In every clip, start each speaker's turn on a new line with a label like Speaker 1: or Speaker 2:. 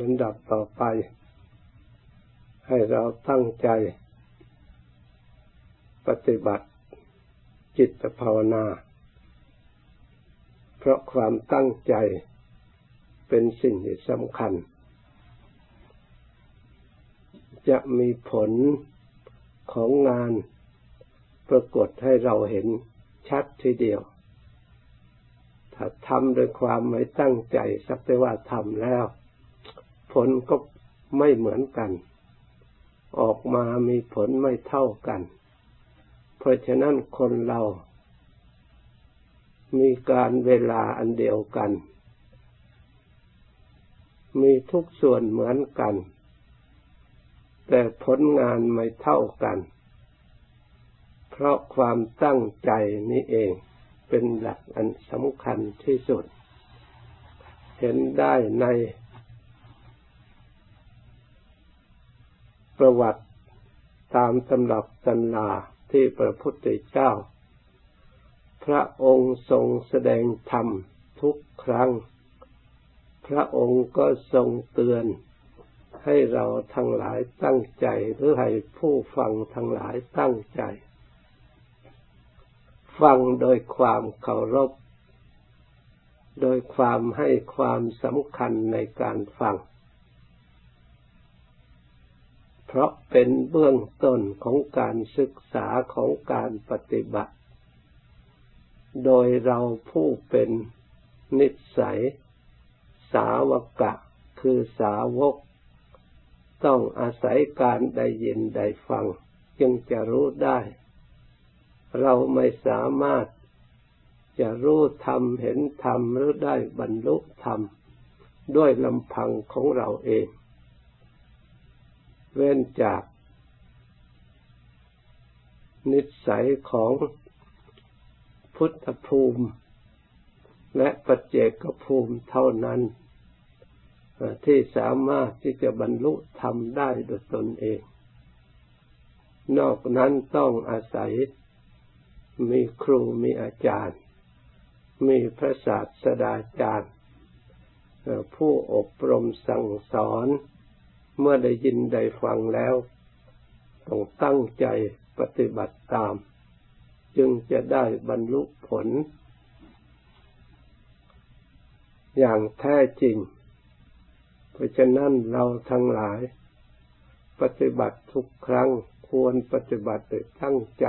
Speaker 1: ลำดับต่อไป ให้เราตั้งใจ ปฏิบัติจิตภาวนา เพราะความตั้งใจเป็นสิ่งที่สำคัญ จะมีผลของงานปรากฏให้เราเห็นชัดทีเดียว ถ้าทำโดยความไม่ตั้งใจ สักแต่ว่าทำแล้ว ผลก็ไม่เหมือนกัน ออกมามีผลไม่เท่ากัน เพราะฉะนั้นคนเรา มีการเวลาอันเดียวกัน มีทุกส่วนเหมือนกัน แต่ผลงานไม่เท่ากัน เพราะความตั้งใจนี้เองเป็นหลักอันสำคัญที่สุด เห็นได้ใน ประวัติตามตำรับตันลาที่พระพุทธเจ้า พระองค์ทรงแสดงธรรมทุกครั้ง พระองค์ก็ทรงเตือนให้เราทั้งหลายตั้งใจหรือให้ผู้ฟังทั้งหลายตั้งใจ ฟังโดยความเคารพ โดยความให้ความสำคัญในการฟัง เพราะเป็นเบื้องต้นของการศึกษาของการปฏิบัติ โดยเราผู้เป็นนิสัย สาวกะ คือสาวก ต้องอาศัยการได้ยินได้ฟัง จึงจะรู้ได้ เราไม่สามารถจะรู้ธรรมเห็นธรรมหรือได้บรรลุธรรม ด้วยลำพังของเราเอง เว้นจาก นิสัยของพุทธภูมิ และปัจเจกภูมิเท่านั้น ที่สามารถที่จะบรรลุธรรมได้โดยตนเอง นอกนั้นต้องอาศัยมีครูมีอาจารย์ มีพระศาสดาจารย์ ผู้อบรมสั่งสอน เมื่อได้ยินได้ฟังแล้ว ต้องตั้งใจปฏิบัติตาม จึงจะได้บรรลุผล อย่างแท้จริง เพราะฉะนั้นเราทั้งหลาย ปฏิบัติทุกครั้งควรปฏิบัติโดยตั้งใจ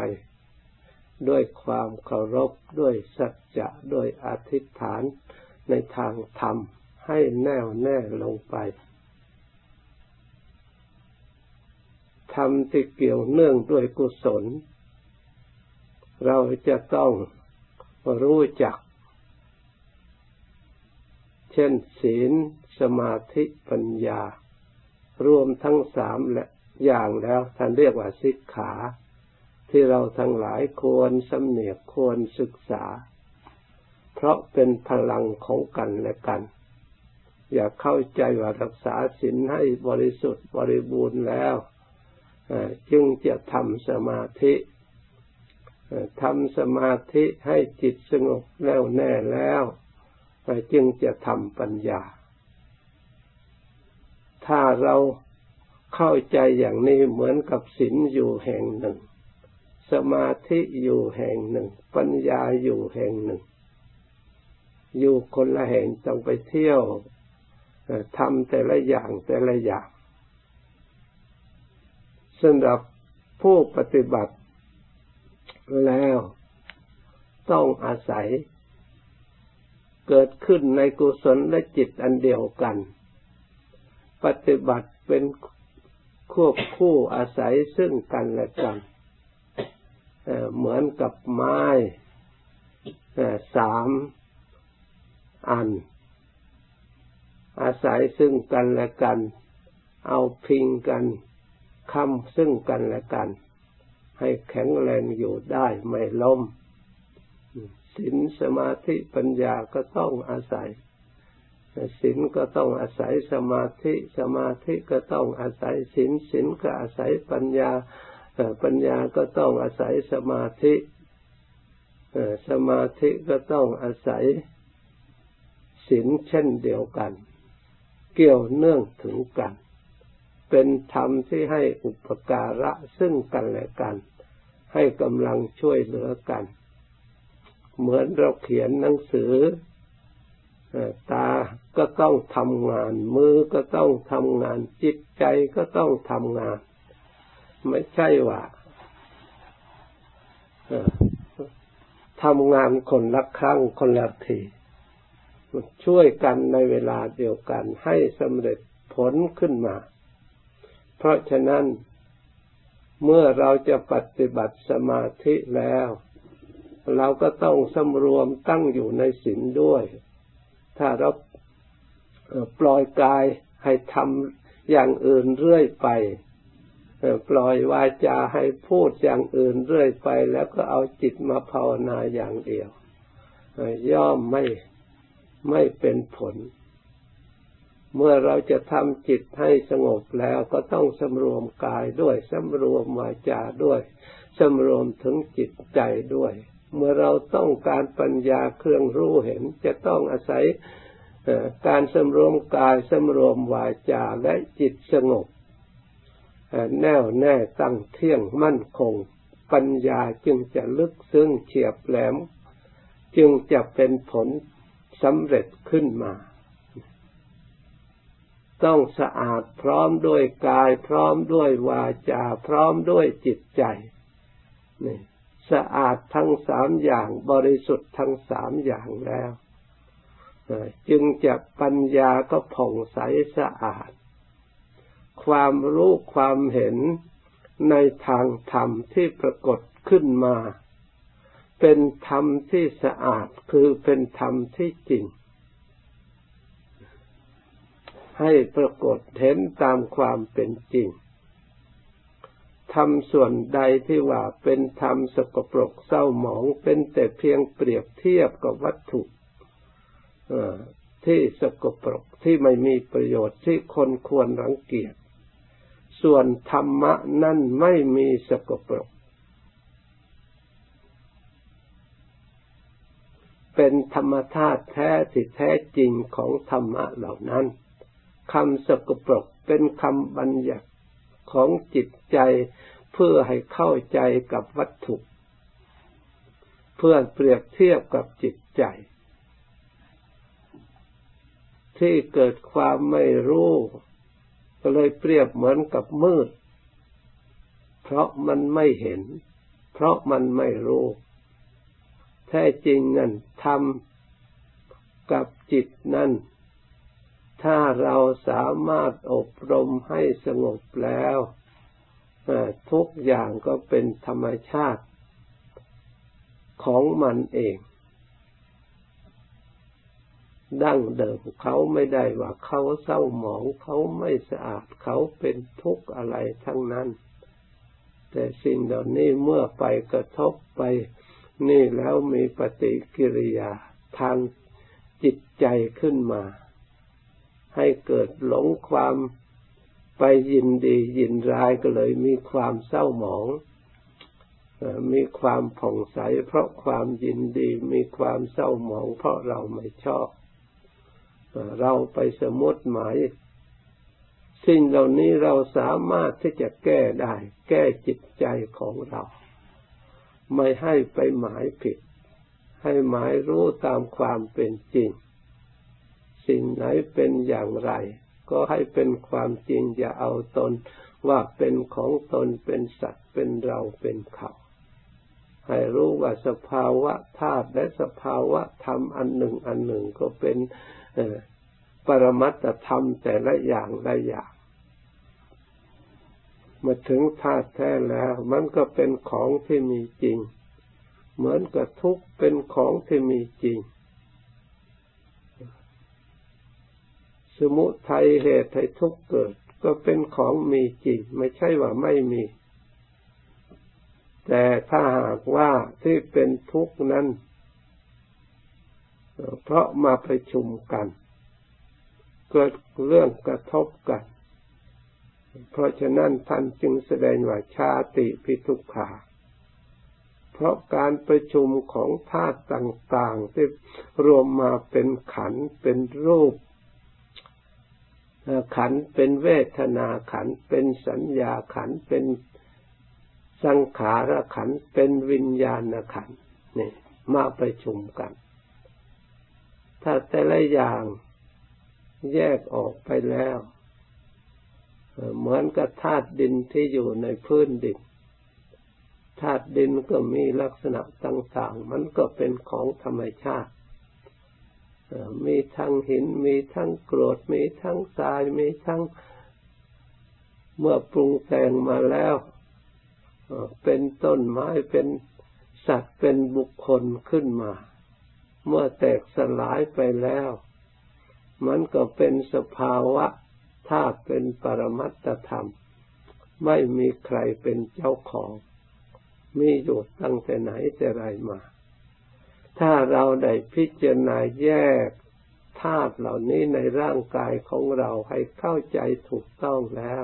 Speaker 1: ด้วยความเคารพด้วยสัจจะด้วยอธิษฐานในทางธรรมให้แน่วแน่ลงไป ทำที่เกี่ยวเนื่องด้วยกุศล เราจะต้องรู้จัก เช่น ศีล สมาธิปัญญา รวมทั้งสามและอย่างแล้วท่านเรียกว่าสิกขา ที่เราทั้งหลายควรสำเนียกควรศึกษา เพราะเป็นพลังของกันและกัน อย่าเข้าใจว่ารักษาศีลให้บริสุทธิ์บริบูรณ์แล้ว จึงจะทำสมาธิทำสมาธิให้จิตสงบแน่วแน่แล้วจึงจะทำปัญญา ถ้าเราเข้าใจอย่างนี้เหมือนกับศีลอยู่แห่งหนึ่ง สมาธิอยู่แห่งหนึ่ง ปัญญาอยู่แห่งหนึ่ง อยู่คนละแห่งต้องไปเที่ยวทำแต่ละอย่างแต่ละอย่าง สำหรับผู้ปฏิบัติแล้วต้องอาศัย เกิดขึ้นในกุศลและจิตอันเดียวกัน ปฏิบัติเป็นควบคู่อาศัยซึ่งกันและกันเหมือนกับไม้สามอัน อาศัยซึ่งกันและกัน เอาพิงกัน คำซึ่งกันและกัน ให้แข็งแรงอยู่ได้ไม่ล้มศีลสมาธิปัญญาก็ต้องอาศัยศีลก็ต้องอาศัยสมาธิ สมาธิก็ต้องอาศัยศีลศีลก็อาศัยปัญญาปัญญาก็ต้องอาศัยสมาธิสมาธิก็ต้องอาศัยศีลเช่นเดียวกัน เกี่ยวเนื่องถึงกัน เป็นธรรมที่ให้อุปการะซึ่งกันและกัน ให้กำลังช่วยเหลือกัน เหมือนเราเขียนหนังสือตาก็ต้องทำงาน มือก็ต้องทำงาน จิตใจก็ต้องทำงาน ไม่ใช่ว่าทำงานคนละครั้งคนละทีช่วยกันในเวลาเดียวกันให้สำเร็จผลขึ้นมา เพราะฉะนั้นเมื่อเราจะปฏิบัติสมาธิแล้ว เราก็ต้องสำรวมตั้งอยู่ในศีลด้วย ถ้าเราปล่อยกายให้ทำอย่างอื่นเรื่อยไป ปล่อยวาจาให้พูดอย่างอื่นเรื่อยไป แล้วก็เอาจิตมาภาวนาอย่างเดียว ย่อมไม่ไม่เป็นผล เมื่อเราจะทำจิตให้สงบแล้วก็ต้องสำรวมกายด้วยสำรวมวาจาด้วยสำรวมถึงจิตใจด้วย เมื่อเราต้องการปัญญาเครื่องรู้เห็นจะต้องอาศัยการสำรวมกายสำรวมวาจาและจิตสงบแน่วแน่ตั้งเที่ยงมั่นคง ปัญญาจึงจะลึกซึ้งเฉียบแหลม จึงจะเป็นผลสำเร็จขึ้นมา ต้องสะอาดพร้อมด้วยกาย พร้อมด้วยวาจา พร้อมด้วยจิตใจนี่สะอาดทั้งสามอย่างบริสุทธิ์ทั้งสามอย่างแล้วจึงจะปัญญาก็ผ่องใสสะอาด ความรู้ความเห็นในทางธรรมที่ปรากฏขึ้นมา เป็นธรรมที่สะอาดคือเป็นธรรมที่จริง ให้ปรากฏเห็นตามความเป็นจริงธรรมส่วนใดที่ว่าเป็นธรรมสกปรกเศร้าหมองเป็นแต่เพียงเปรียบเทียบกับวัตถุที่สกปรกที่ไม่มีประโยชน์ที่คนควรรังเกียจส่วนธรรมะนั่นไม่มีสกปรก เป็นธรรมธาตุแท้ที่แท้จริงของธรรมะเหล่านั้น คำสกปรกเป็นคำบัญญัติของจิตใจเพื่อให้เข้าใจกับวัตถุ เพื่อเปรียบเทียบกับจิตใจ ที่เกิดความไม่รู้ ก็เลยเปรียบเหมือนกับมืด เพราะมันไม่เห็น เพราะมันไม่รู้แท้จริงนั่นทำกับจิตนั่น ถ้าเราสามารถอบรมให้สงบแล้วทุกอย่างก็เป็นธรรมชาติของมันเอง ดั้งเดิมเขาไม่ได้ว่าเขาเศร้าหมองเขาไม่สะอาดเขาเป็นทุกข์อะไรทั้งนั้น แต่สิ่งเหล่านี้เมื่อไปกระทบไป นี่แล้วมีปฏิกิริยาทางจิตใจขึ้นมา ให้เกิดหลงความไปยินดียินร้ายก็เลยมีความเศร้าหมอง มีความผ่องใส เพราะความยินดีมีความเศร้าหมอง เพราะเราไม่ชอบ เราไปสมมติหมาย สิ่งเหล่านี้เราสามารถที่จะแก้ได้ แก้จิตใจของเรา ไม่ให้ไปหมายผิด ให้หมายรู้ตามความเป็นจริง สิ่งไหนเป็นอย่างไร ก็ให้เป็นความจริงอย่าเอาตนว่าเป็นของตนเป็นสัตว์เป็นเราเป็นเขาให้รู้ว่าสภาวะธาตุและสภาวะธรรมอันหนึ่งอันหนึ่งก็เป็นปรมัตธรรมแต่ละอย่างละอย่างมาถึงธาตุแท้แล้ว มันก็เป็นของที่มีจริง เหมือนกับทุกเป็นของที่มีจริง สมุทัยเหตุให้ทุกเกิด ก็เป็นของมีจริง ไม่ใช่ว่าไม่มี แต่ถ้าหากว่าที่เป็นทุกข์นั้น เพราะมาประชุมกัน เกิดเรื่องกระทบกัน เพราะฉะนั้นท่านจึงแสดงว่าชาติพิทุกขาเพราะการประชุมของธาตุต่างๆที่รวมมาเป็นขันเป็นรูป ขันเป็นเวทนาขันเป็นสัญญาขันเป็นสังขารขันเป็นวิญญาณขันนี่มาประชุมกัน ถ้าแต่ละอย่างแยกออกไปแล้ว เหมือนกับธาตุดินที่อยู่ในพื้นดินธาตุดินก็มีลักษณะต่างๆ มันก็เป็นของธรรมชาติ มีทั้งหิน มีทั้งกรด มีทั้งทราย มีทั้งเมื่อปรุงแต่งมาแล้ว เป็นต้นไม้เป็นสัตว์เป็นบุคคลขึ้นมา เมื่อแตกสลายไปแล้ว มันก็เป็นสภาวะถ้าเป็นปรมัตธรรม ไม่มีใครเป็นเจ้าของ มีอยู่ตั้งแต่ไหนแต่ไรมา ถ้าเราได้พิจารณาแยกธาตุเหล่านี้ในร่างกายของเราให้เข้าใจถูกต้องแล้ว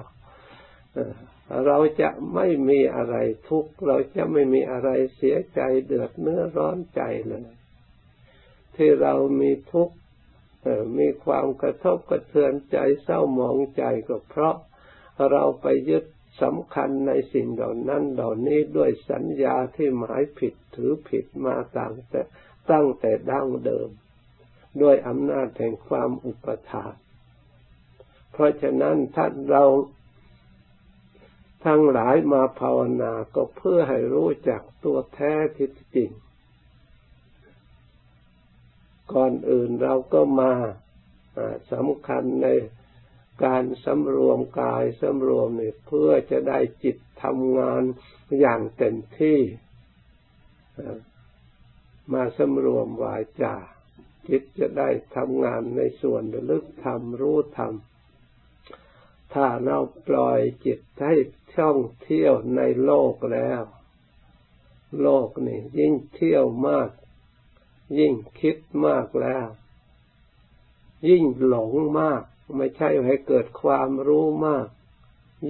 Speaker 1: เราจะไม่มีอะไรทุกข์เราจะไม่มีอะไรเสียใจเดือดเนื้อร้อนใจเลย ที่เรามีทุกข์มีความกระทบกระเทือนใจเศร้าหมองใจก็เพราะเราไปยึด สำคัญในสิ่งเหล่านั้นเหล่านี้ด้วยสัญญาที่หมายผิดถือผิดมาต่างแต่ตั้งแต่ดั้งเดิม ด้วยอำนาจแห่งความอุปทานเพราะฉะนั้นถ้าเราทั้งหลายมาภาวนาก็เพื่อให้รู้จักตัวแท้ที่จริง ก่อนอื่นเราก็มาสำคัญใน การสำรวมกายสำรวมเนี่ยเพื่อจะได้จิตทำงานอย่างเต็มที่มาสำรวมวาจาจิตจะได้ทำงานในส่วนลึกธรรมรู้ธรรมถ้าเราปล่อยจิตให้ท่องเที่ยวในโลกแล้ว โลกนี่ยิ่งเที่ยวมาก ยิ่งคิดมากแล้ว ยิ่งหลงมาก ไม่ใช่ให้เกิดความรู้มาก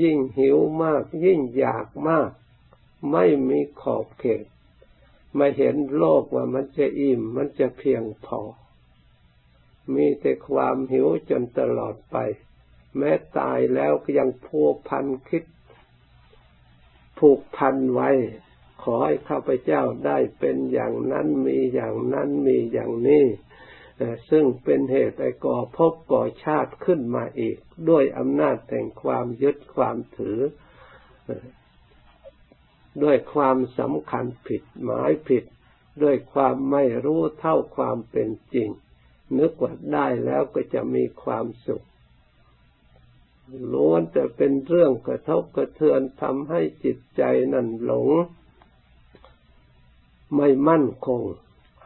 Speaker 1: ยิ่งหิวมาก ยิ่งอยากมาก ไม่มีขอบเขตไมาเห็นโลกว่ามันจะอิ่ม มันจะเพียงพอ มีแต่ความหิวจนตลอดไป แม้ตายแล้วก็ยังผูกพันคิด ผูกพันไว้ ขอให้ข้าพเจ้าได้เป็นอย่างนั้นมีอย่างนั้นมีอย่างนี้ ซึ่งเป็นเหตุไอ้ก่อพบก่อชาติขึ้นมาอีก ด้วยอำนาจแห่งความยึดความถือ ด้วยความสำคัญผิดหมายผิด ด้วยความไม่รู้เท่าความเป็นจริง นึกว่าได้แล้วก็จะมีความสุขล้วนแต่เป็นเรื่องกระทบกระเทือนทำให้จิตใจนั่นหลง ไม่มั่นคง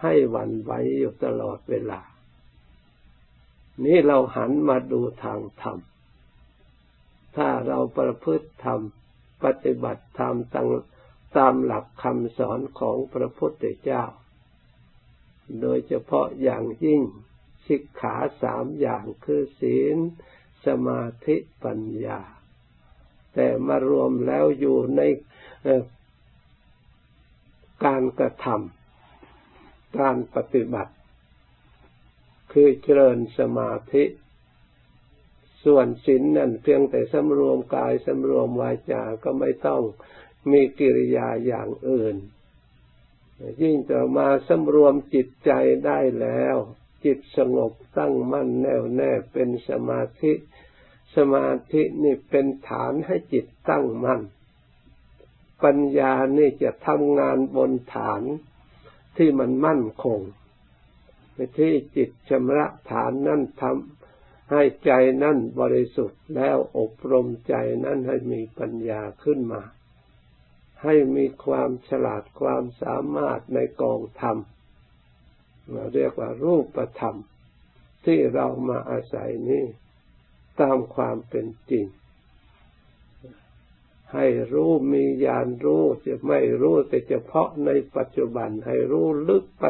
Speaker 1: ให้หวั่นไหวอยู่ตลอดเวลา นี่เราหันมาดูทางธรรม ถ้าเราประพฤติธรรม ปฏิบัติธรรมตามตามหลักคำสอนของพระพุทธเจ้า โดยเฉพาะอย่างยิ่งสิกขาสามอย่างคือศีล สมาธิปัญญา แต่มารวมแล้วอยู่ในการกระทำ การปฏิบัติ คือเจริญสมาธิ ส่วนศีลนั่นเพียงแต่สำรวมกายสำรวมวาจาก็ไม่ต้องมีกิริยาอย่างอื่น ยิ่งต่อมาสำรวมจิตใจได้แล้ว จิตสงบตั้งมั่นแน่วแน่เป็นสมาธิ สมาธินี่เป็นฐานให้จิตตั้งมั่นปัญญานี่จะทำงานบนฐาน ที่มันมั่นคงที่จิตชำระฐานนั่นทำให้ใจนั่นบริสุทธิ์แล้วอบรมใจนั่นให้มีปัญญาขึ้นมา ให้มีความฉลาดความสามารถในกองธรรมเราเรียกว่ารูปธรรม ที่เรามาอาศัยนี้ตามความเป็นจริง ให้รู้มีญาณรู้จะไม่รู้แต่เฉพาะในปัจจุบัน ให้รู้ลึกไป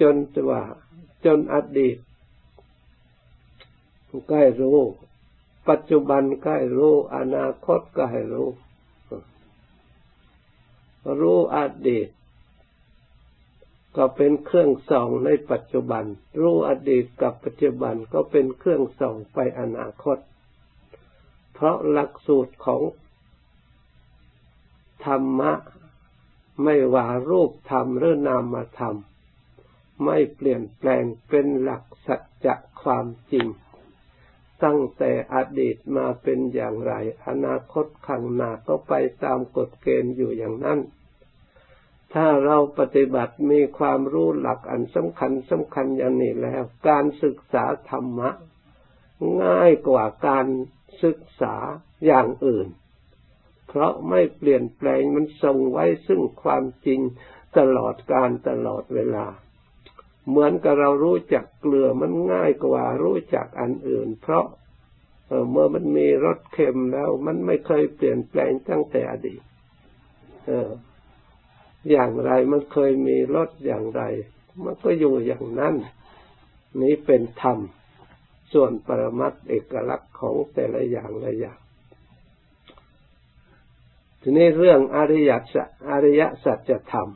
Speaker 1: จนว่าจนอดีตก็ให้รู้ ปัจจุบันใก็ให้รู้ อนาคตก็ให้รู้ รู้อดีตก็เป็นเครื่องส่องในปัจจุบัน รู้อดีตกับปัจจุบันก็เป็นเครื่องส่องไปอนาคต เพราะหลักสูตรของธรรมะไม่ว่ารูปธรรมหรือนามธรรม ไม่เปลี่ยนแปลงเป็นหลักสัจความจริง ตั้งแต่อดีตมาเป็นอย่างไร อนาคตข้างหน้าก็ไปตามกฎเกณฑ์อยู่อย่างนั้น ถ้าเราปฏิบัติมีความรู้หลักอันสำคัญสำคัญอย่างนี้แล้ว การศึกษาธรรมะ ง่ายกว่าการ ศึกษาอย่างอื่น เพราะไม่เปลี่ยนแปลงมันทรงไว้ซึ่งความจริงตลอดการตลอดเวลา เหมือนกับเรารู้จักเกลือมันง่ายกว่ารู้จักอันอื่น เพราะเมื่อมันมีรสเค็มแล้ว มันไม่เคยเปลี่ยนแปลงตั้งแต่อดีตอย่างไรมันเคยมีรสอย่างไร มันก็อยู่อย่างนั้น นี้เป็นธรรม ส่วนปรมัตเอกลักษณ์ของแต่ละอย่างละอย่างทีนี้เรื่องอริยสัจอริยสัจธรรม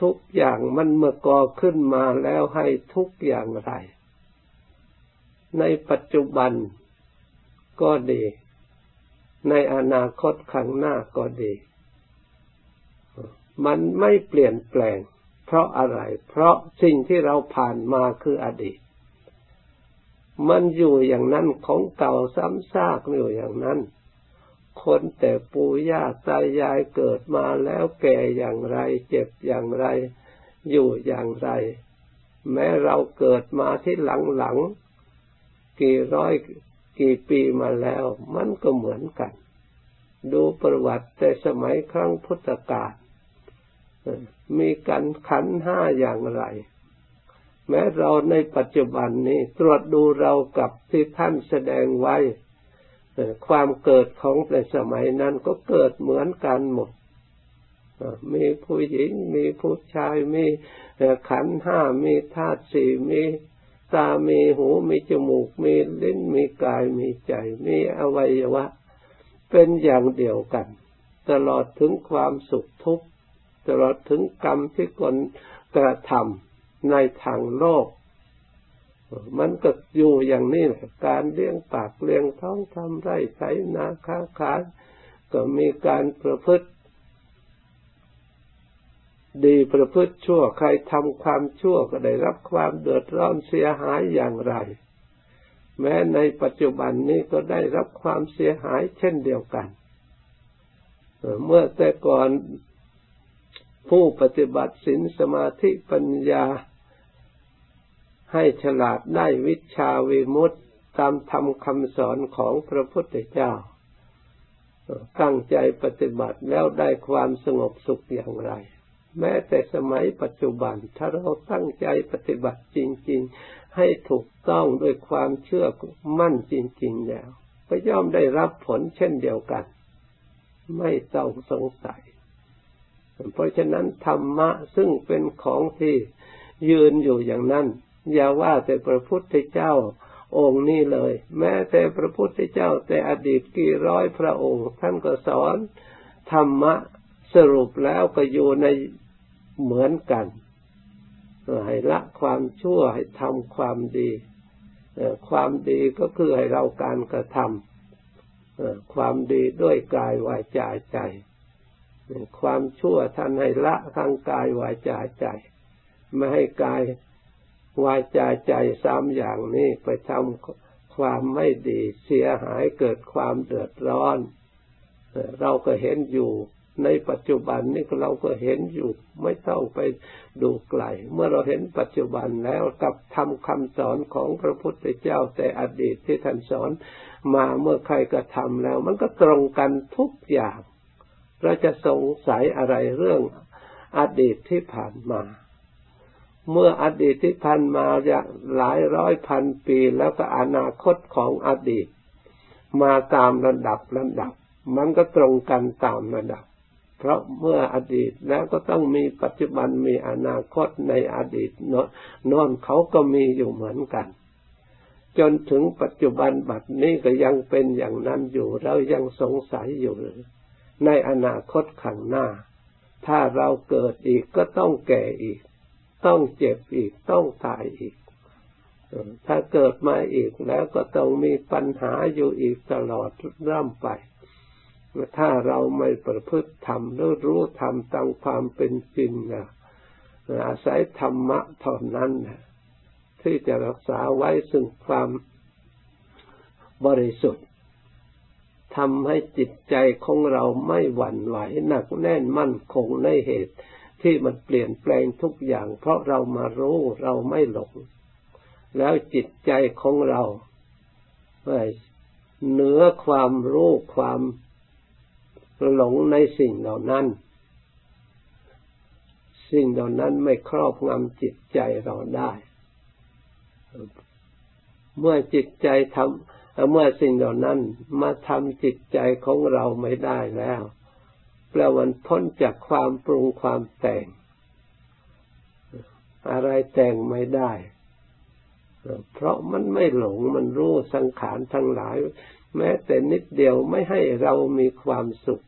Speaker 1: ทุกอย่างมันเมื่อก่อขึ้นมาแล้วให้ทุกอย่างไร ในปัจจุบันก็ดี ในอนาคตข้างหน้าก็ดี มันไม่เปลี่ยนแปลง เพราะอะไร เพราะสิ่งที่เราผ่านมาคืออดีต มันอยู่อย่างนั้นของเก่าซ้ำซากอยู่อย่างนั้น คนแต่ปู่ย่าตายายเกิดมาแล้วแก่อย่างไร เจ็บอย่างไร อยู่อย่างไร แม้เราเกิดมาที่หลังๆกี่ร้อยกี่ปีมาแล้ว มันก็เหมือนกัน ดูประวัติแต่สมัยครั้งพุทธกาลมีกันขันห้าอย่างไร แม้เราในปัจจุบันนี้ตรวจดูเรากับที่ท่านแสดงไว้ความเกิดของในสมัยนั้นก็เกิดเหมือนกันหมด มีผู้หญิง มีผู้ชาย มีขันห้า มีธาตุสี่ มีตา มีหู มีจมูก มีลิ้น มีกาย มีใจ มีอวัยวะ เป็นอย่างเดียวกัน ตลอดถึงความสุขทุกข์ ตลอดถึงกรรมที่คนกระทำ ในทางโลก มันก็อยู่อย่างนี้แหละการเลี้ยงปากเลี้ยงท้องทำไร่ไถนาค้าขายก็มีการประพฤติ ดีประพฤติชั่วใครทำความชั่วก็ได้รับความเดือดร้อนเสียหายอย่างไร แม้ในปัจจุบันนี้ก็ได้รับความเสียหายเช่นเดียวกัน เมื่อแต่ก่อนผู้ปฏิบัติศีลสมาธิปัญญา ให้ฉลาดได้วิชาวิมุตตามธรรมคำสอนของพระพุทธเจ้า ตั้งใจปฏิบัติแล้วได้ความสงบสุขอย่างไร แม้แต่สมัยปัจจุบัน ถ้าเราตั้งใจปฏิบัติจริง ๆ ให้ถูกต้องด้วยความเชื่อมั่นจริง ๆ แล้ว ก็ย่อมได้รับผลเช่นเดียวกัน ไม่ต้องสงสัย เพราะฉะนั้นธรรมะซึ่งเป็นของที่ยืนอยู่อย่างนั้น อย่าว่าแต่พระพุทธเจ้าองค์นี้เลย แม้แต่พระพุทธเจ้าแต่อดีตกี่ร้อยพระองค์ ท่านก็สอนธรรมะสรุปแล้วก็อยู่ในเหมือนกันให้ละความชั่วให้ทำความดีความดีก็คือให้เราการกระทำความดีด้วยกายวาจาใจ ความชั่วท่านให้ละทางกายวาจาใจ ไม่ให้กาย วาจาใจสามอย่างนี้ไปทำความไม่ดีเสียหายเกิดความเดือดร้อน เราก็เห็นอยู่ในปัจจุบันนี่เราก็เห็นอยู่ ไม่ต้องไปดูไกล เมื่อเราเห็นปัจจุบันแล้วกับทำคำสอนของพระพุทธเจ้าแต่อดีตที่ท่านสอนมาเมื่อใครกระทำแล้ว มันก็ตรงกันทุกอย่าง เราจะสงสัยอะไรเรื่องอดีตที่ผ่านมา เมื่ออดีตที่ผ่านมาจะหลายร้อยพันปีแล้วก็อนาคตของอดีต มาตามระดับระดับ มันก็ตรงกันตามระดับ เพราะเมื่ออดีตแล้วก็ต้องมีปัจจุบันมีอนาคตในอดีตนอนเขาก็มีอยู่เหมือนกัน จนถึงปัจจุบันบัดนี้ก็ยังเป็นอย่างนั้นอยู่เรายังสงสัยอยู่ในอนาคตข้างหน้า ถ้าเราเกิดอีกก็ต้องแก่อีก ต้องเจ็บอีกต้องตายอีก ถ้าเกิดมาอีกแล้วก็ต้องมีปัญหาอยู่อีกตลอดร่ำไป ถ้าเราไม่ประพฤติธรรมหรือรู้ธรรมตามความเป็นจริงนะอาศัยธรรมะเท่านั้นที่จะรักษาไว้ซึ่งความบริสุทธิ์ทำให้จิตใจของเราไม่หวั่นไหวหนักแน่นมั่นคงในเหตุ ที่มันเปลี่ยนแปลงทุกอย่าง เพราะเรามารู้เราไม่หลง แล้วจิตใจของเราเหนือความรู้ความหลงในสิ่งเหล่านั้น สิ่งเหล่านั้นไม่ครอบงำจิตใจเราได้ เมื่อจิตใจทำเมื่อสิ่งเหล่านั้นมาทำจิตใจของเราไม่ได้แล้ว แปลวันพ้นจากความปรุงความแต่ง อะไรแต่งไม่ได้ เพราะมันไม่หลงมันรู้สังขารทั้งหลาย แม้แต่นิดเดียวไม่ให้เรามีความสุข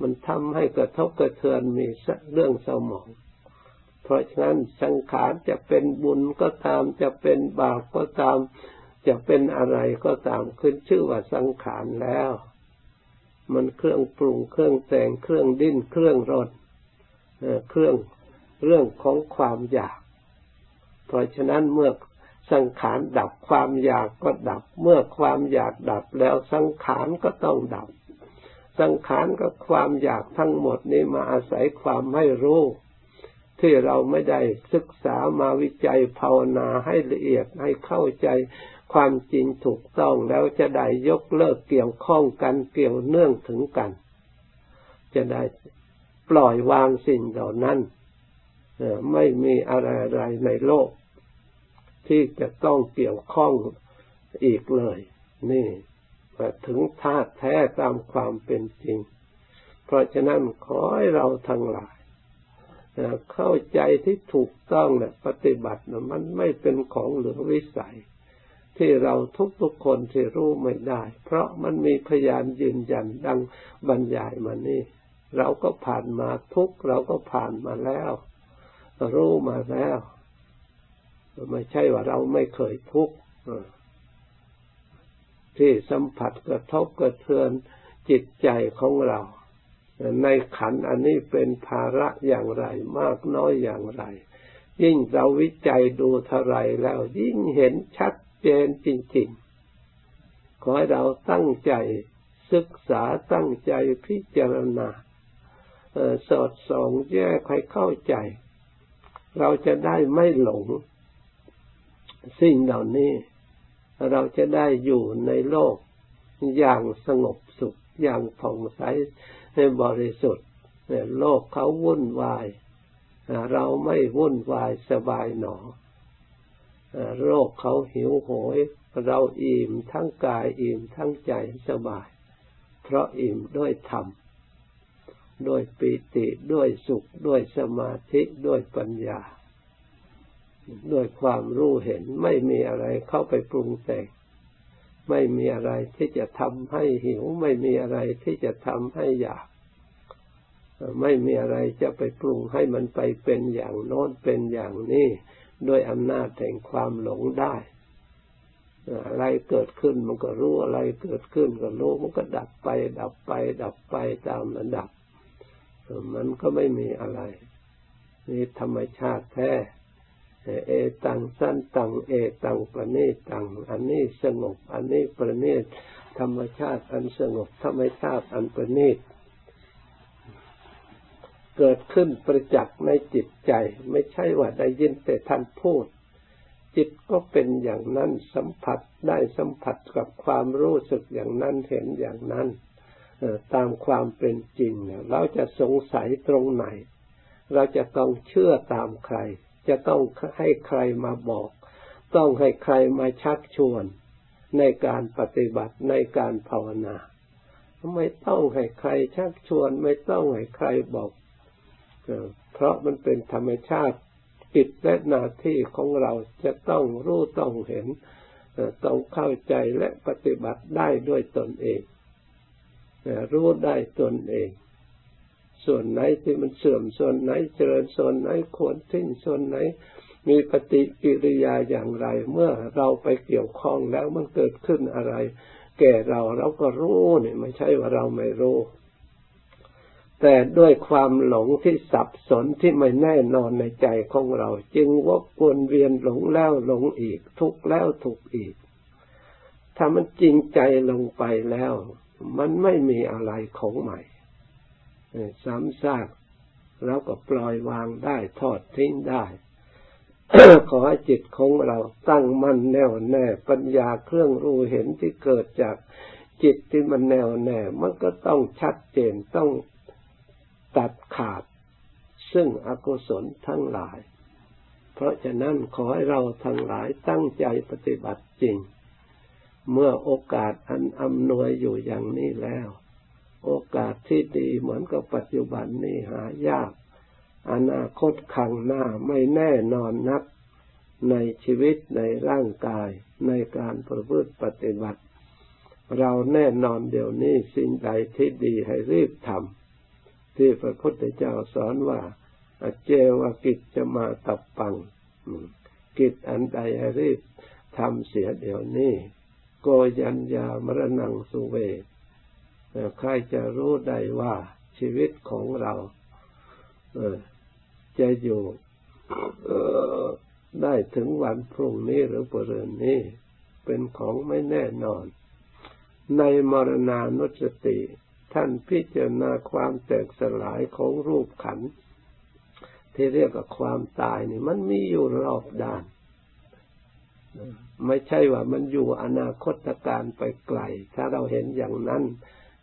Speaker 1: มันทำให้กระทบกระเทือนมีเรื่องสมองเพราะฉะนั้นสังขารจะเป็นบุญก็ตามจะเป็นบาปก็ตาม จะเป็นอะไรก็ตามขึ้นชื่อว่าสังขารแล้ว มันเครื่องปรุงเครื่องแต่งเครื่องดิ้นเครื่องรดเครื่องเรื่องของความอยาก เพราะฉะนั้นเมื่อสังขารดับความอยากก็ดับ เมื่อความอยากดับแล้วสังขารก็ต้องดับ สังขารกับความอยากทั้งหมดนี้มาอาศัยความไม่รู้ ที่เราไม่ได้ศึกษามาวิจัยภาวนาให้ละเอียดให้เข้าใจ ความจริงถูกต้องแล้วจะได้ยกเลิกเกี่ยวข้องกันเกี่ยวเนื่องถึงกัน จะได้ปล่อยวางสิ่งเหล่านั้นไม่มีอะไรในโลก ที่จะต้องเกี่ยวข้องอีกเลย นี่ถึงธาตุแท้ตามความเป็นจริง เพราะฉะนั้นขอให้เราทั้งหลายเข้าใจที่ถูกต้องและปฏิบัติมันไม่เป็นของเหลือวิสัย ที่เราทุกๆคนที่รู้ไม่ได้ เพราะมันมีพยานยืนยันดังบรรยายมานี่ เราก็ผ่านมาทุกเราก็ผ่านมาแล้ว รู้มาแล้วไม่ใช่ว่าเราไม่เคยทุกข์ที่สัมผัสกระทบกระเทือนจิตใจของเรา ในขันอันนี้เป็นภาระอย่างไรมากน้อยอย่างไร ยิ่งเราวิจัยดูเท่าไรแล้วยิ่งเห็นชัด เจนจริงๆ ขอให้เราตั้งใจศึกษาตั้งใจพิจารณาสอดส่องแยกให้เข้าใจ เราจะได้ไม่หลง สิ่งเหล่านี้ เราจะได้อยู่ในโลกอย่างสงบสุขอย่างผ่องใสในบริสุทธิ์โลกเขาวุ่นวาย เราไม่วุ่นวายสบายหนอ โรคเขาหิวโหย เราอิ่มทั้งกายอิ่มทั้งใจสบาย เพราะอิ่มด้วยธรรมด้วยปิติด้วยสุขด้วยสมาธิด้วยปัญญา ด้วยความรู้เห็นไม่มีอะไรเข้าไปปรุงแต่งไม่มีอะไรที่จะทำให้หิว ไม่มีอะไรที่จะทำให้อยาก ไม่มีอะไรจะไปปรุงให้มันไปเป็นอย่างโน้นเป็นอย่างนี้ ด้วยอำนาจแห่งความหลงได้อะไรเกิดขึ้นมันก็รู้อะไรเกิดขึ้นก็รู้มันก็ดับไป ดับไป ดับไปตามระดับ มันก็ไม่มีอะไรนี่ธรรมชาติแท้เอตังสั้นตังเอตังประณีตัง อันนี้สงบ อันนี้ประณีตธรรมชาติอันสงบธรรมชาติอันประณีต เกิดขึ้นประจักษ์ในจิตใจ ไม่ใช่ว่าได้ยินแต่ท่านพูด จิตก็เป็นอย่างนั้นสัมผัสได้สัมผัสกับความรู้สึกอย่างนั้นเห็นอย่างนั้นตามความเป็นจริงเราจะสงสัยตรงไหน เราจะต้องเชื่อตามใคร จะต้องให้ใครมาบอก ต้องให้ใครมาชักชวน ในการปฏิบัติในการภาวนา ไม่ต้องให้ใครชักชวน ไม่ต้องให้ใครบอก เพราะมันเป็นธรรมชาติกิจและหน้าที่ของเราจะต้องรู้ต้องเห็นต้องเข้าใจและปฏิบัติได้ด้วยตนเอง รู้ได้ตนเอง ส่วนไหนที่มันเสื่อมส่วนไหนเจริญส่วนไหนควรทิ้งส่วนไหน มีปฏิกิริยาอย่างไร เมื่อเราไปเกี่ยวข้องแล้วมันเกิดขึ้นอะไร แก่เราเราก็รู้เนี่ยไม่ใช่ว่าเราไม่รู้ แต่ด้วยความหลงที่สับสนที่ไม่แน่นอนในใจของเรา จึงวกวนเวียนหลงแล้วหลงอีก ทุกแล้วทุกอีก ถ้ามันจริงใจลงไปแล้ว มันไม่มีอะไรของใหม่ซ้ำซากเราก็ปล่อยวางได้ทอดทิ้งได้ ขอให้จิตของเราตั้งมั่นแน่วแน่ ปัญญาเครื่องรู้เห็นที่เกิดจากจิตที่มันแน่วแน่ มันก็ต้องชัดเจนต้อง ตัดขาด ซึ่งอกุศลทั้งหลาย เพราะฉะนั้นขอให้เราทั้งหลายตั้งใจปฏิบัติจริง เมื่อโอกาสอันอำนวยอยู่อย่างนี้แล้ว โอกาสที่ดีเหมือนกับปัจจุบันนี้หายาก อนาคตขังหน้าไม่แน่นอนนักในชีวิตในร่างกายในการประพฤติปฏิบัติ เราแน่นอนเดี๋ยวนี้สิ่งใดที่ดีให้รีบทำ ที่พระพุทธเจ้าสอนว่าเจวกิจจะมาตับปัง กิจอันใดรีบทำเสียเดี๋ยวนี้โกยัญญามรณังสุเวใครจะรู้ได้ว่าชีวิตของเราจะอยู่ได้ถึงวันพรุ่งนี้หรือปรืนนี้ เป็นของไม่แน่นอน ในมรณานุสติ ท่านพิจารณาความแตกสลายของรูปขันธ์ที่เรียกว่าความตายนี่มันมีอยู่รอบด้าน ไม่ใช่ว่ามันอยู่อนาคตการไปไกล ถ้าเราเห็นอย่างนั้น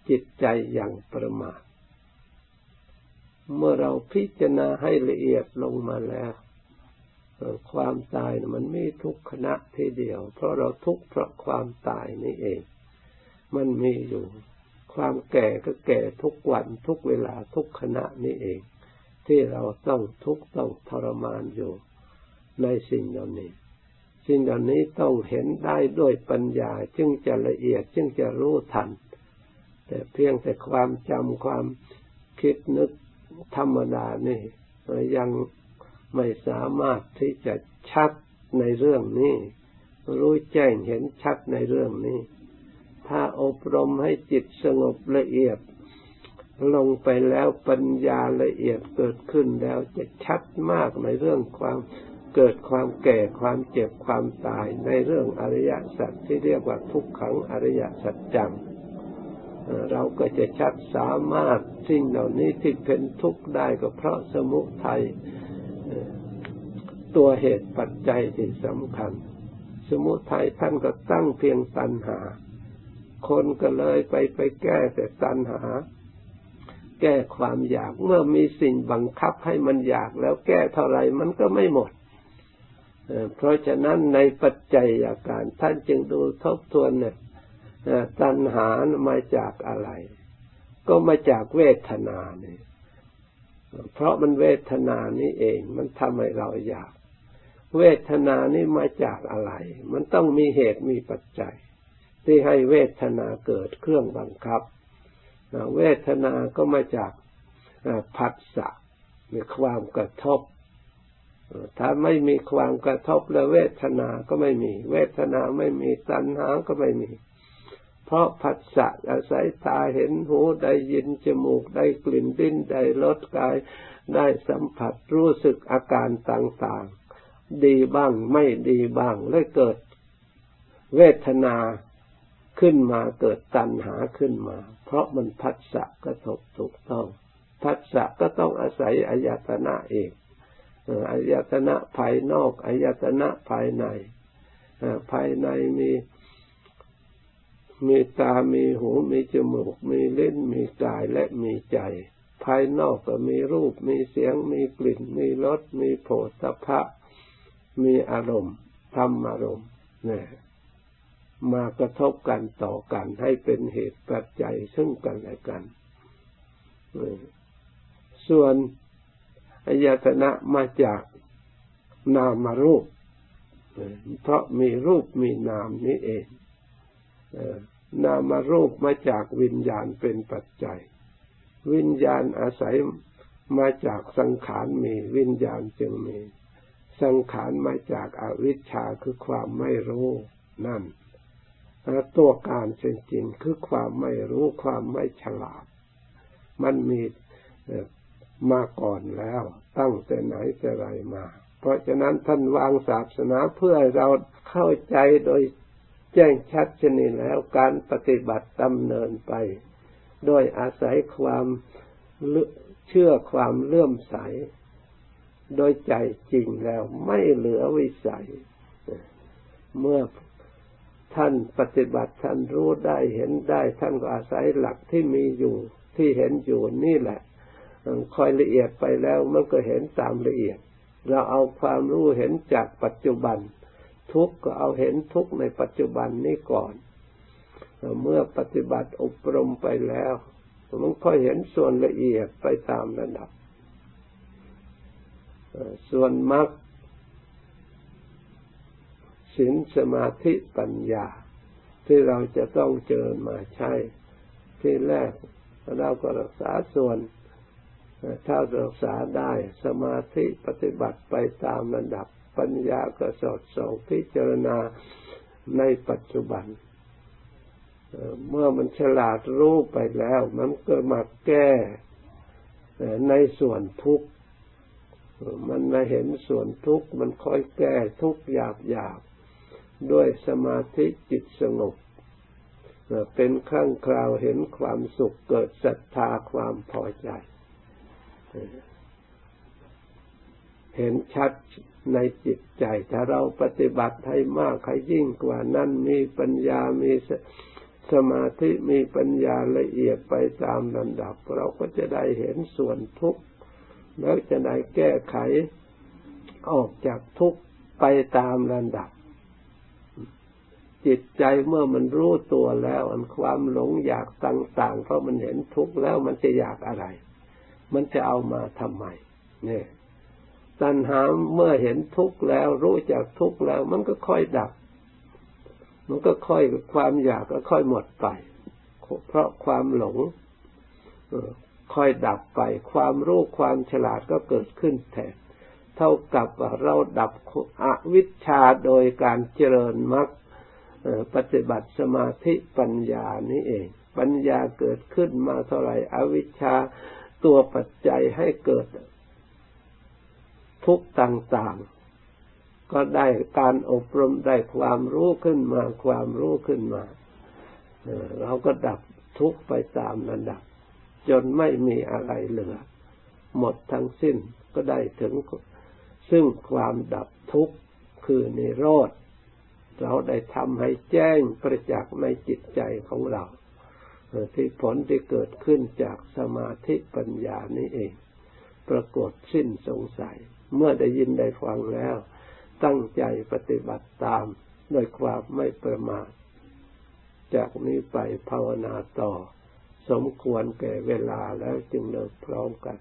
Speaker 1: จิตใจอย่างประมาทเมื่อเราพิจารณาให้ละเอียดลงมาแล้วความตายมันไมีทุกขณะทีเดียว เพราะเราทุกข์เพราะความตายนี่เอง มันมีอยู่ ความแก่ก็แก่ทุกวันทุกเวลาทุกขณะนี้เอง ที่เราต้องทุกต้องทรมานอยู่ในสิ่งเหล่านี้ สิ่งเหล่านี้ต้องเห็นได้ด้วยปัญญาจึงจะละเอียดจึงจะรู้ทัน แต่เพียงแต่ความจำความคิดนึกธรรมดานี่ยังไม่สามารถที่จะชัดในเรื่องนี้ รู้แจ้งเห็นชัดในเรื่องนี้ ถ้าอบรมให้จิตสงบละเอียด ลงไปแล้วปัญญาละเอียดเกิดขึ้นแล้วจะชัดมากในเรื่องความเกิดความแก่ความเจ็บความตายในเรื่องอริยสัจที่เรียกว่าทุกขังอริยสัจจังเราก็จะชัดสามารถสิ่งเหล่านี้ที่เป็นทุกข์ได้ก็เพราะสมุทัยตัวเหตุปัจจัยที่สำคัญ สมุทัยท่านก็ตั้งเพียงตัณหา คนก็เลยไปไปแก้แต่ตัณหา แก้ความอยากเมื่อมีสิ่งบังคับให้มันอยากแล้วแก้เท่าไรมันก็ไม่หมดเพราะฉะนั้นในปัจจัยอาการท่านจึงดูทบทวนเนี่ยตัณหามาจากอะไร ก็มาจากเวทนาเนี่ยเพราะมันเวทนานี้เองมันทำให้เราอยาก เวทนานี้มาจากอะไร มันต้องมีเหตุมีปัจจัย ที่ให้เวทนาเกิดเครื่องบังคับ เวทนาก็มาจากผัสสะมีความกระทบ ถ้าไม่มีความกระทบแล้วเวทนาก็ไม่มี เวทนาไม่มีตัณหาก็ไม่มี เพราะผัสสะอาศัยตาเห็นหูได้ยินจมูกได้กลิ่นดิ้นได้รสกายได้สัมผัสรู้สึกอาการต่างๆ ดีบ้างไม่ดีบ้างเลยเกิด เวทนา ขึ้นมาเกิดตัณหาขึ้นมา เพราะมันพัสสะกระทบถูกต้องพัสสะก็ต้องอาศัยอายตนะเองอายตนะภายนอกอายตนะภายในภายในมีมีตา มีหู มีจมูก มีลิ้นมีกาย และมีใจ ภายนอกก็มีรูป มีเสียง มีกลิ่น มีรส มีโผฏฐะมีอารมณ์ธรรมอารมณ์เนี่ย มากระทบกันต่อกันให้เป็นเหตุปัจจัยซึ่งกันและกัน ส่วนอายตนะมาจากนามารูป เพราะมีรูปมีนามนี้เองนามารูปมาจากวิญญาณเป็นปัจจัย วิญญาณอาศัยมาจากสังขารมีวิญญาณจึงมี สังขารมาจากอาวิชชาคือความไม่รู้นั่น ตัวการจริงๆคือความไม่รู้ความไม่ฉลาด มันมีมาก่อนแล้ว ตั้งแต่ไหนแต่ไรมา เพราะฉะนั้นท่านวางศาสนาเพื่อเราเข้าใจโดยแจ้งชัดชนิดแล้วการปฏิบัติดำเนินไป โดยอาศัยความเชื่อความเลื่อมใส โดยใจจริงแล้วไม่เหลือวิสัย เมื่อ ท่านปฏิบัติท่านรู้ได้เห็นได้ ท่านก็อาศัยหลักที่มีอยู่ที่เห็นอยู่นี่แหละคอยละเอียดไปแล้วมันก็เห็นตามละเอียด เราเอาความรู้เห็นจากปัจจุบัน ทุกก็เอาเห็นทุกในปัจจุบันนี้ก่อน เมื่อปฏิบัติอบรมไปแล้วมันค่อยเห็นส่วนละเอียดไปตามระดับ ส่วนมรรค ศีลสมาธิปัญญา ที่เราจะต้องเจริญมาใช้ที่แรกเราก็รักษาส่วนถ้ารักษาได้สมาธิปฏิบัติไปตามระดับปัญญาก็สอดส่องพิจารณาในปัจจุบัน เมื่อมันฉลาดรู้ไปแล้ว มันก็มาแก้ในส่วนทุกข์ มันมาเห็นส่วนทุกข์ มันค่อยแก้ทุกหยาบหยาบ ด้วยสมาธิจิตสงบเป็นครั้งคราวเห็นความสุขเกิดศรัทธาความพอใจ เห็นชัดในจิตใจ ถ้าเราปฏิบัติให้มากให้ยิ่งกว่านั้นมีปัญญามีสมาธิมีปัญญาละเอียดไปตามลำดับ เราก็จะได้เห็นส่วนทุกข์แล้วจะได้แก้ไขออกจากทุกข์ไปตามลำดับ จิตใจเมื่อมันรู้ตัวแล้ว อันความหลงอยากต่างๆ เพราะมันเห็นทุกข์แล้วมันจะอยากอะไร มันจะเอามาทำไมเนี่ยตัณหาเมื่อเห็นทุกข์แล้ว รู้จักทุกข์แล้ว มันก็ค่อยดับ มันก็ค่อยความอยากก็ค่อยหมดไป เพราะความหลงค่อยดับไป ความรู้ความฉลาดก็เกิดขึ้นแทนเท่ากับเราดับอวิชชาโดยการเจริญมรรค ปฏิบัติสมาธิปัญญานี้เอง ปัญญาเกิดขึ้นมาเท่าไหร่อวิชชาตัวปัจจัยให้เกิดทุกต่างๆ ก็ได้การอบรมได้ความรู้ขึ้นมา ความรู้ขึ้นมาเราก็ดับทุกไปตามระดับ จนไม่มีอะไรเหลือ หมดทั้งสิ้นก็ได้ถึงซึ่งความดับทุกข์คือนิโรธ เราได้ทำให้แจ้งประจักษ์ในจิตใจของเราที่ผลที่เกิดขึ้นจากสมาธิปัญญานี้เอง ปรากฏสิ้นสงสัย เมื่อได้ยินได้ฟังแล้ว ตั้งใจปฏิบัติตามด้วยความไม่ประมาท จากนี้ไปภาวนาต่อ สมควรแก่เวลาแล้วจึงเลิกพร้อมกัน